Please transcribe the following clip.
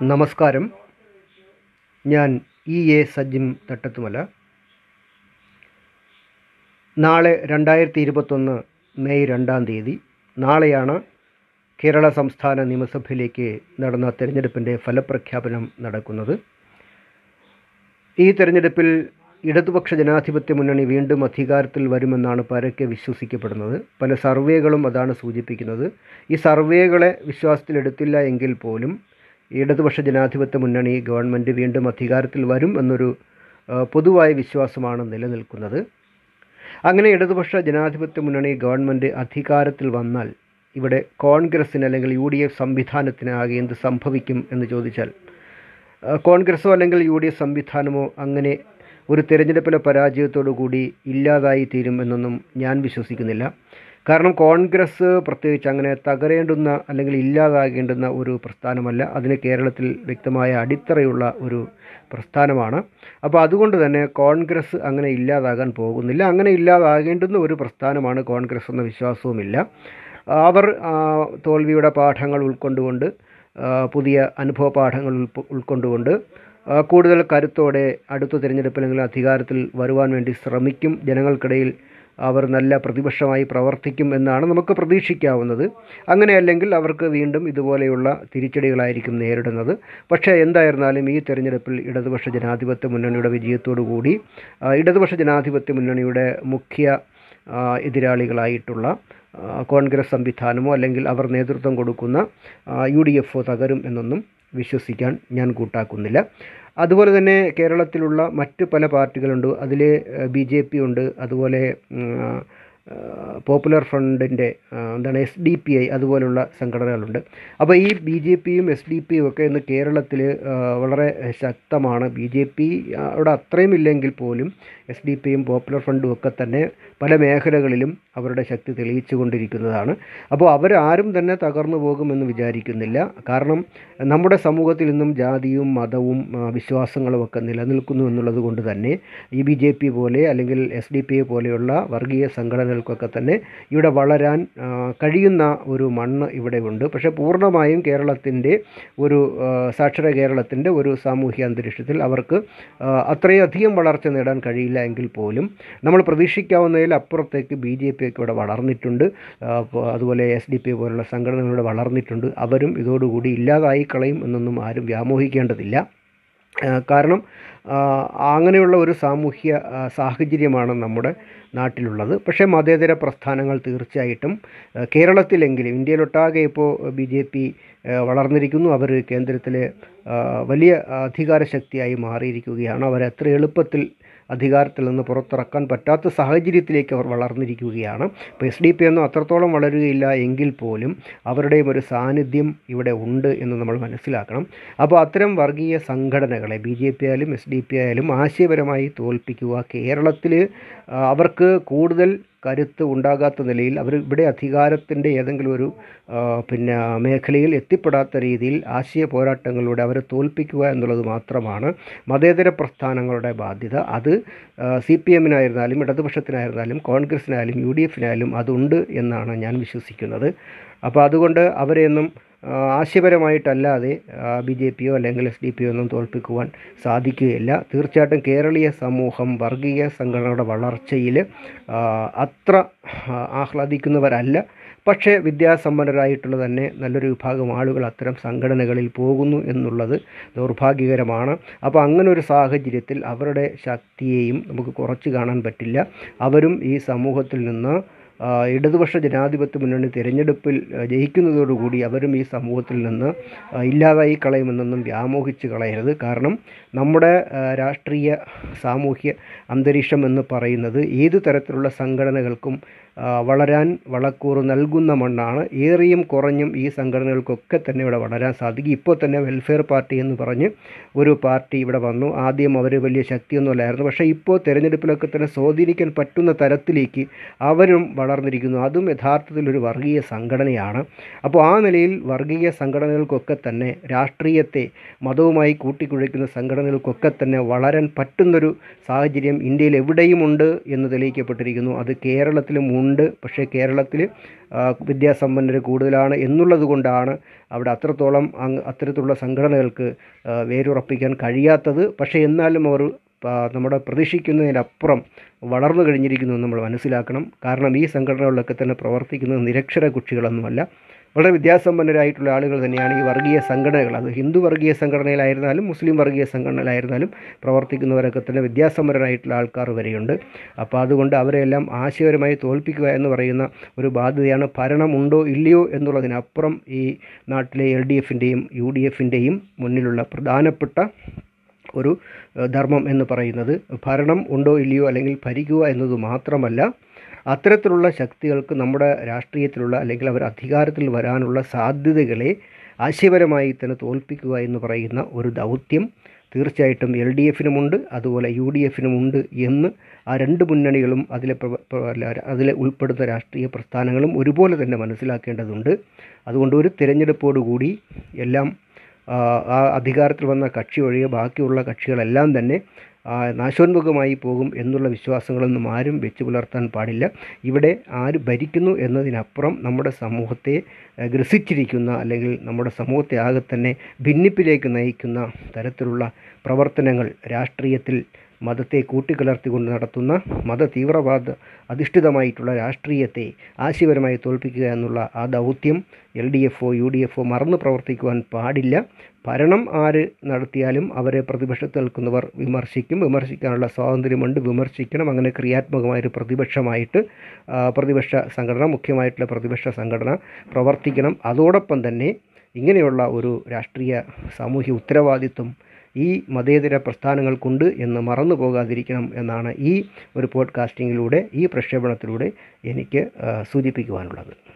നമസ്കാരം. ഞാൻ E A സജിം Thattathumala. നാളെ രണ്ടായിരത്തി ഇരുപത്തൊന്ന് മെയ് രണ്ടാം തീയതി. നാളെയാണ് കേരള സംസ്ഥാന നിയമസഭയിലേക്ക് നടന്ന തെരഞ്ഞെടുപ്പിന്റെ ഫലപ്രഖ്യാപനം നടക്കുന്നത്. ഈ തെരഞ്ഞെടുപ്പിൽ ഇടതുപക്ഷ ജനാധിപത്യ മുന്നണി വീണ്ടും അധികാരത്തിൽ വരുമെന്നാണ് പരക്കെ വിശ്വസിക്കപ്പെടുന്നത്. പല സർവേകളും അതാണ് സൂചിപ്പിക്കുന്നത്. ഈ സർവേകളെ വിശ്വാസത്തിലെടുത്തില്ല എങ്കിൽ പോലും ഇടതുപക്ഷ ജനാധിപത്യ മുന്നണി ഗവൺമെന്റ് വീണ്ടും അധികാരത്തിൽ വരും എന്നൊരു പൊതുവായ വിശ്വാസമാണ് നിലനിൽക്കുന്നത്. അങ്ങനെ ഇടതുപക്ഷ ജനാധിപത്യ മുന്നണി ഗവൺമെന്റ് അധികാരത്തിൽ വന്നാൽ ഇവിടെ കോൺഗ്രസ്സിന് അല്ലെങ്കിൽ യു ഡി എഫ് സംവിധാനത്തിന് ആകെ എന്ത് സംഭവിക്കും എന്ന് ചോദിച്ചാൽ കോൺഗ്രസോ കോൺഗ്രസ്സോ അല്ലെങ്കിൽ യു ഡി എഫ് സംവിധാനമോ അങ്ങനെ ഒരു തിരഞ്ഞെടുപ്പിലെ പരാജയത്തോടു കൂടി ഇല്ലാതായി തീരും എന്നൊന്നും ഞാൻ വിശ്വസിക്കുന്നില്ല. കാരണം കോൺഗ്രസ് പ്രത്യേകിച്ച് അങ്ങനെ തകരേണ്ടുന്ന അല്ലെങ്കിൽ ഇല്ലാതാകേണ്ടുന്ന ഒരു പ്രസ്ഥാനമല്ല. അതിന് കേരളത്തിൽ വ്യക്തമായ അടിത്തറയുള്ള ഒരു പ്രസ്ഥാനമാണ്. അപ്പോൾ അതുകൊണ്ട് തന്നെ കോൺഗ്രസ് അങ്ങനെ ഇല്ലാതാകാൻ പോകുന്നില്ല. അങ്ങനെ ഇല്ലാതാകേണ്ടുന്ന ഒരു പ്രസ്ഥാനമാണ് കോൺഗ്രസ് എന്ന വിശ്വാസവുമില്ല. അവർ തോൽവിയുടെ പാഠങ്ങൾ ഉൾക്കൊണ്ടുകൊണ്ട് പുതിയ അനുഭവ പാഠങ്ങൾ ഉൾക്കൊണ്ടുകൊണ്ട് കൂടുതൽ കരുത്തോടെ അടുത്ത തിരഞ്ഞെടുപ്പിലെങ്കിലും അധികാരത്തിൽ വരുവാൻ വേണ്ടി ശ്രമിക്കും. ജനങ്ങൾക്കിടയിൽ അവർ നല്ല പ്രതിപക്ഷമായി പ്രവർത്തിക്കും എന്നാണ് നമുക്ക് പ്രതീക്ഷിക്കാവുന്നത്. അങ്ങനെയല്ലെങ്കിൽ അവർക്ക് വീണ്ടും ഇതുപോലെയുള്ള തിരിച്ചടികളായിരിക്കും നേരിടുന്നത്. പക്ഷേ എന്തായിരുന്നാലും ഈ തെരഞ്ഞെടുപ്പിൽ ഇടതുപക്ഷ ജനാധിപത്യ മുന്നണിയുടെ വിജയത്തോടു കൂടി ഇടതുപക്ഷ ജനാധിപത്യ മുന്നണിയുടെ മുഖ്യ എതിരാളികളായിട്ടുള്ള കോൺഗ്രസ് സംവിധാനമോ അല്ലെങ്കിൽ അവർ നേതൃത്വം കൊടുക്കുന്ന യു ഡി തകരും എന്നൊന്നും വിശ്വസിക്കാൻ ഞാൻ കൂട്ടാക്കുന്നില്ല. അതുപോലെ തന്നെ കേരളത്തിലുള്ള മറ്റു പല പാർട്ടികളുണ്ട്. അതിൽ ബി ജെ പി ഉണ്ട്. അതുപോലെ പോപ്പുലർ ഫ്രണ്ടിന്റെ എന്താണ് എസ് ഡി പി ഐ അതുപോലുള്ള സംഘടനകളുണ്ട്. അപ്പോൾ ഈ ബി ജെ പിയും എസ് ഡി പിയും ഒക്കെ ഇന്ന് കേരളത്തിൽ വളരെ ശക്തമാണ്. ബി ജെ പി അവിടെ അത്രയും ഇല്ലെങ്കിൽ പോലും എസ് ഡി പിയും പോപ്പുലർ ഫ്രണ്ടും ഒക്കെ തന്നെ പല മേഖലകളിലും അവരുടെ ശക്തി തെളിയിച്ചു കൊണ്ടിരിക്കുന്നതാണ്. അപ്പോൾ അവരാരും തന്നെ തകർന്നു പോകുമെന്ന് വിചാരിക്കുന്നില്ല. കാരണം നമ്മുടെ സമൂഹത്തിൽ നിന്നും ജാതിയും മതവും വിശ്വാസങ്ങളും ഒക്കെ നിലനിൽക്കുന്നു എന്നുള്ളത് കൊണ്ട് തന്നെ ഈ ബി ജെ പി പോലെ അല്ലെങ്കിൽ എസ് ഡി പി പോലെയുള്ള വർഗീയ സംഘടനകൾക്കൊക്കെ തന്നെ ഇവിടെ വളരാൻ കഴിയുന്ന ഒരു മണ്ണ് ഇവിടെ ഉണ്ട്. പക്ഷേ പൂർണമായും കേരളത്തിന്റെ ഒരു സാക്ഷര കേരളത്തിന്റെ ഒരു സാമൂഹ്യ അന്തരീക്ഷത്തിൽ അവർക്ക് അത്രയധികം വളർച്ച നേടാൻ കഴിയില്ല എങ്കിൽ പോലും നമ്മൾ പ്രതീക്ഷിക്കാവുന്നതിൽ അപ്പുറത്തേക്ക് ബി ജെ പി ഒക്കെ ഇവിടെ വളർന്നിട്ടുണ്ട്. അതുപോലെ എസ് ഡി പി പോലുള്ള സംഘടനകളിവിടെ വളർന്നിട്ടുണ്ട്. അവരും ഇതോടുകൂടി ഇല്ലാതായി കളയും എന്നൊന്നും ആരും വ്യാമോഹിക്കേണ്ടതില്ല. കാരണം അങ്ങനെയുള്ള ഒരു സാമൂഹ്യ സാഹചര്യമാണ് നമ്മുടെ നാട്ടിലുള്ളത്. പക്ഷേ മതേതര പ്രസ്ഥാനങ്ങൾ തീർച്ചയായിട്ടും കേരളത്തിലെങ്കിലും ഇന്ത്യയിലൊട്ടാകെ ഇപ്പോൾ ബി ജെ പി വളർന്നിരിക്കുന്നു. അവർ കേന്ദ്രത്തിലെ വലിയ അധികാര ശക്തിയായി മാറിയിരിക്കുകയാണ്. അവർ എത്ര എളുപ്പത്തിൽ അധികാരത്തിൽ നിന്ന് പുറത്തിറക്കാൻ പറ്റാത്ത സാഹചര്യത്തിലേക്ക് അവർ വളർന്നിരിക്കുകയാണ്. ഇപ്പോൾ എസ് ഡി പി ഒന്നും അത്രത്തോളം വളരുകയില്ല എങ്കിൽ പോലും അവരുടെയും ഒരു സാന്നിധ്യം ഇവിടെ ഉണ്ട് എന്ന് നമ്മൾ മനസ്സിലാക്കണം. അപ്പോൾ അത്തരം വർഗീയ സംഘടനകളെ ബി ജെ പി ആയാലും എസ് ഡി പി ആയാലും ആശയപരമായി തോൽപ്പിക്കുക കേരളത്തിൽ അവർക്ക് കൂടുതൽ കരുത്ത് ഉണ്ടാകാത്ത നിലയിൽ അവർ ഇവിടെ അധികാരത്തിന്റെ ഏതെങ്കിലും ഒരു പിന്നെ മേഖലയിൽ എത്തിപ്പെടാത്ത രീതിയിൽ ആശയ പോരാട്ടങ്ങളിലൂടെ അവരെ തോൽപ്പിക്കുക എന്നുള്ളത് മാത്രമാണ് മതേതര പ്രസ്ഥാനങ്ങളുടെ ബാധ്യത. അത് സി പി എമ്മിനായിരുന്നാലും ഇടതുപക്ഷത്തിനായിരുന്നാലും കോൺഗ്രസ്സിനായാലും യു ഡി എഫിനായാലും അതുണ്ട് എന്നാണ് ഞാൻ വിശ്വസിക്കുന്നത്. അപ്പോൾ അതുകൊണ്ട് അവരെയൊന്നും ആശയപരമായിട്ടല്ലാതെ ബി ജെ പിയോ അല്ലെങ്കിൽ എസ് ഡി പിയോ ഒന്നും തോൽപ്പിക്കുവാൻ സാധിക്കുകയില്ല. തീർച്ചയായിട്ടും കേരളീയ സമൂഹം വർഗീയ സംഘടനയുടെ വളർച്ചയിൽ അത്ര ആഹ്ലാദിക്കുന്നവരല്ല. പക്ഷേ വിദ്യാസമ്പന്നരായിട്ടുള്ള തന്നെ നല്ലൊരു വിഭാഗം ആളുകൾ അത്തരം സംഘടനകളിൽ പോകുന്നു എന്നുള്ളത് ദൗർഭാഗ്യകരമാണ്. അപ്പോൾ അങ്ങനെ ഒരു സാഹചര്യത്തിൽ അവരുടെ ശക്തിയെയും നമുക്ക് കുറച്ച് കാണാൻ പറ്റില്ല. അവരും ഈ സമൂഹത്തിൽ നിന്ന് ഇടതുപക്ഷ ജനാധിപത്യ മുന്നണി തിരഞ്ഞെടുപ്പിൽ ജയിക്കുന്നതോടുകൂടി അവരും ഈ സമൂഹത്തിൽ നിന്ന് ഇല്ലാതായി കളയുമെന്നൊന്നും വ്യാമോഹിച്ച് കളയരുത്. കാരണം നമ്മുടെ രാഷ്ട്രീയ സാമൂഹ്യ അന്തരീക്ഷം എന്ന് പറയുന്നത് ഏത് തരത്തിലുള്ള സംഘടനകൾക്കും വളരാൻ വളക്കൂറ് നൽകുന്ന മണ്ണാണ്. ഏറിയും കുറഞ്ഞും ഈ സംഘടനകൾക്കൊക്കെ തന്നെ ഇവിടെ വളരാൻ സാധിക്കും. ഇപ്പോൾ തന്നെ വെൽഫെയർ പാർട്ടി എന്ന് പറഞ്ഞ് ഒരു പാർട്ടി ഇവിടെ വന്നു. ആദ്യം അവർ വലിയ ശക്തിയൊന്നുമല്ലായിരുന്നു. പക്ഷേ ഇപ്പോൾ തിരഞ്ഞെടുപ്പിലൊക്കെ തന്നെ സ്വാധീനിക്കാൻ പറ്റുന്ന തരത്തിലേക്ക് അവരും വളർന്നു വളർന്നിരിക്കുന്നു. അതും യഥാർത്ഥത്തിൽ ഒരു വർഗീയ സംഘടനയാണ്. അപ്പോൾ ആ നിലയിൽ വർഗീയ സംഘടനകൾക്കൊക്കെ തന്നെ രാഷ്ട്രീയത്തെ മതവുമായി കൂട്ടിക്കുഴയ്ക്കുന്ന സംഘടനകൾക്കൊക്കെ തന്നെ വളരാൻ പറ്റുന്നൊരു സാഹചര്യം ഇന്ത്യയിൽ എവിടെയുമുണ്ട് എന്ന് തെളിയിക്കപ്പെട്ടിരിക്കുന്നു. അത് കേരളത്തിലും ഉണ്ട്. പക്ഷേ കേരളത്തിൽ വിദ്യാസമ്പന്നർ കൂടുതലാണ് എന്നുള്ളത് കൊണ്ടാണ് അവിടെ അത്രത്തോളം അത്തരത്തിലുള്ള സംഘടനകൾക്ക് വേരുറപ്പിക്കാൻ കഴിയാത്തത്. പക്ഷേ എന്നാലും അവർ നമ്മുടെ പ്രതീക്ഷിക്കുന്നതിനപ്പുറം വളർന്നു കഴിഞ്ഞിരിക്കുന്നു എന്ന് നമ്മൾ മനസ്സിലാക്കണം. കാരണം ഈ സംഘടനകളിലൊക്കെ തന്നെ പ്രവർത്തിക്കുന്നത് നിരക്ഷര കുട്ടികളൊന്നുമല്ല. വളരെ വിദ്യാസമ്പന്നരായിട്ടുള്ള ആളുകൾ തന്നെയാണ് ഈ വർഗീയ സംഘടനകൾ. അത് ഹിന്ദു വർഗീയ സംഘടനയിലായിരുന്നാലും മുസ്ലിം വർഗീയ സംഘടനയിലായിരുന്നാലും പ്രവർത്തിക്കുന്നവരൊക്കെ തന്നെ വിദ്യാസമ്പന്നരായിട്ടുള്ള ആൾക്കാർ വരെയുണ്ട്. അപ്പോൾ അതുകൊണ്ട് അവരെല്ലാം ആശയപരമായി തോൽപ്പിക്കുക എന്ന് പറയുന്ന ഒരു ബാധ്യതയാണ്. ഭരണമുണ്ടോ ഇല്ലയോ എന്നുള്ളതിനപ്പുറം ഈ നാട്ടിലെ എൽ ഡി എഫിന്റെയും യു ഡി എഫിന്റെയും മുന്നിലുള്ള പ്രധാനപ്പെട്ട ഒരു ധർമ്മം എന്ന് പറയുന്നത്. ഭരണം ഉണ്ടോ ഇല്ലയോ അല്ലെങ്കിൽ ഭരിക്കുക എന്നത് മാത്രമല്ല അത്തരത്തിലുള്ള ശക്തികൾക്ക് നമ്മുടെ രാഷ്ട്രീയത്തിലുള്ള അല്ലെങ്കിൽ അവർ അധികാരത്തിൽ വരാനുള്ള സാധ്യതകളെ ആശയപരമായി തന്നെ തോൽപ്പിക്കുക എന്ന് പറയുന്ന ഒരു ദൗത്യം തീർച്ചയായിട്ടും എൽ ഡി എഫിനുമുണ്ട് അതുപോലെ യു ഡി എഫിനുമുണ്ട് എന്ന് ആ രണ്ട് മുന്നണികളും അതിലെ അതിലെ ഉൾപ്പെടുന്ന രാഷ്ട്രീയ പ്രസ്ഥാനങ്ങളും ഒരുപോലെ തന്നെ മനസ്സിലാക്കേണ്ടതുണ്ട്. അതുകൊണ്ട് ഒരു തിരഞ്ഞെടുപ്പോടുകൂടി എല്ലാം ആ, അധികാരത്തിൽ വന്ന കക്ഷി ഒഴികെ ബാക്കിയുള്ള കക്ഷികളെല്ലാം തന്നെ നാശോന്മുഖമായി പോകും എന്നുള്ള വിശ്വാസങ്ങളൊന്നും ആരും വെച്ച് പുലർത്താൻ പാടില്ല. ഇവിടെ ആര് ഭരിക്കുന്നു എന്നതിനപ്പുറം നമ്മുടെ സമൂഹത്തെ ഗ്രസിച്ചിരിക്കുന്ന അല്ലെങ്കിൽ നമ്മുടെ സമൂഹത്തെ ആകെ തന്നെ ഭിന്നിപ്പിലേക്ക് നയിക്കുന്ന തരത്തിലുള്ള പ്രവർത്തനങ്ങൾ രാഷ്ട്രീയത്തിൽ മതത്തെ കൂട്ടിക്കലർത്തിക്കൊണ്ട് നടത്തുന്ന മത തീവ്രവാദ അധിഷ്ഠിതമായിട്ടുള്ള രാഷ്ട്രീയത്തെ ആശയപരമായി തോൽപ്പിക്കുക എന്നുള്ള ആ ദൗത്യം എൽ ഡി എഫ് ഒ യു ഡി എഫ് ഒ മറന്നു പ്രവർത്തിക്കുവാൻ പാടില്ല. ഭരണം ആര് നടത്തിയാലും അവരെ പ്രതിപക്ഷത്ത് നിൽക്കുന്നവർ വിമർശിക്കും. വിമർശിക്കാനുള്ള സ്വാതന്ത്ര്യമുണ്ട്. വിമർശിക്കണം. അങ്ങനെ ക്രിയാത്മകമായൊരു പ്രതിപക്ഷമായിട്ട് പ്രതിപക്ഷ സംഘടന മുഖ്യമായിട്ടുള്ള പ്രതിപക്ഷ സംഘടന പ്രവർത്തിക്കണം. അതോടൊപ്പം തന്നെ ഇങ്ങനെയുള്ള ഒരു രാഷ്ട്രീയ സാമൂഹ്യ ഉത്തരവാദിത്വം ഈ മതേതര പ്രസ്ഥാനങ്ങൾക്കുണ്ട് എന്ന് മറന്നു പോകാതിരിക്കണം എന്നാണ് ഈ ഒരു പോഡ്കാസ്റ്റിങ്ങിലൂടെ ഈ പ്രക്ഷേപണത്തിലൂടെ എനിക്ക് സൂചിപ്പിക്കുവാനുള്ളത്.